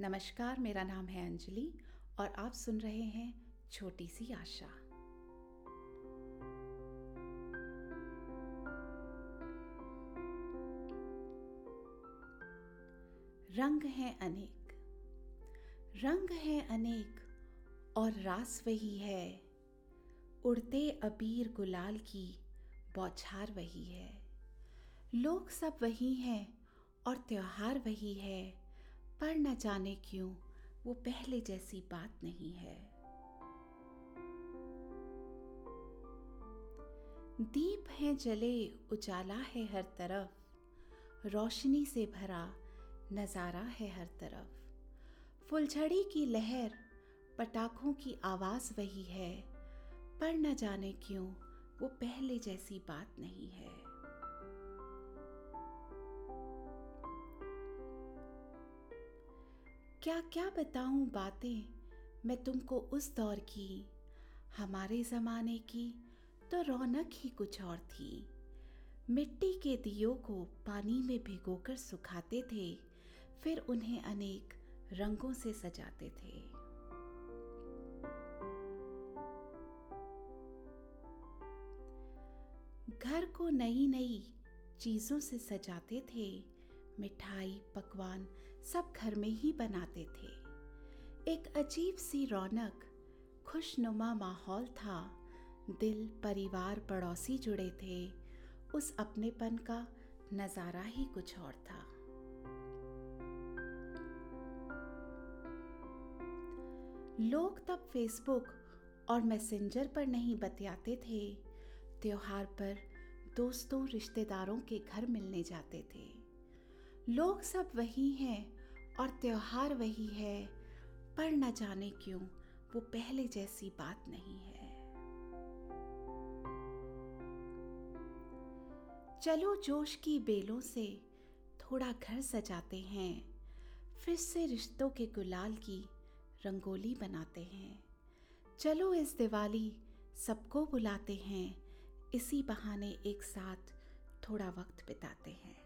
नमस्कार, मेरा नाम है अंजलि और आप सुन रहे हैं छोटी सी आशा। रंग हैं अनेक, रंग हैं अनेक और रास वही है। उड़ते अबीर गुलाल की बौछार वही है। लोग सब वही हैं और त्योहार वही है। पर न जाने क्यों वो पहले जैसी बात नहीं है। दीप है जले, उजाला है हर तरफ़। रोशनी से भरा नज़ारा है हर तरफ़। फुलझड़ी की लहर, पटाखों की आवाज़ वही है। पर न जाने क्यों वो पहले जैसी बात नहीं है। क्या क्या बताऊँ बातें मैं तुमको उस दौर की। हमारे ज़माने की तो रौनक ही कुछ और थी। मिट्टी के दियों को पानी में भिगोकर सुखाते थे, फिर उन्हें अनेक रंगों से सजाते थे। घर को नई नई चीज़ों से सजाते थे, मिठाई, पकवान सब घर में ही बनाते थे। एक अजीब सी रौनक, खुशनुमा माहौल था। दिल, परिवार, पड़ोसी जुड़े थे। उस अपनेपन का नज़ारा ही कुछ और था। लोग तब फेसबुक और मैसेंजर पर नहीं बतियाते थे। त्योहार पर दोस्तों, रिश्तेदारों के घर मिलने जाते थे। लोग सब वही हैं और त्योहार वही है। पर न जाने क्यों, वो पहले जैसी बात नहीं है। चलो जोश की बेलों से थोड़ा घर सजाते हैं, फिर से रिश्तों के गुलाल की रंगोली बनाते हैं। चलो इस दिवाली सबको बुलाते हैं, इसी बहाने एक साथ थोड़ा वक्त बिताते हैं।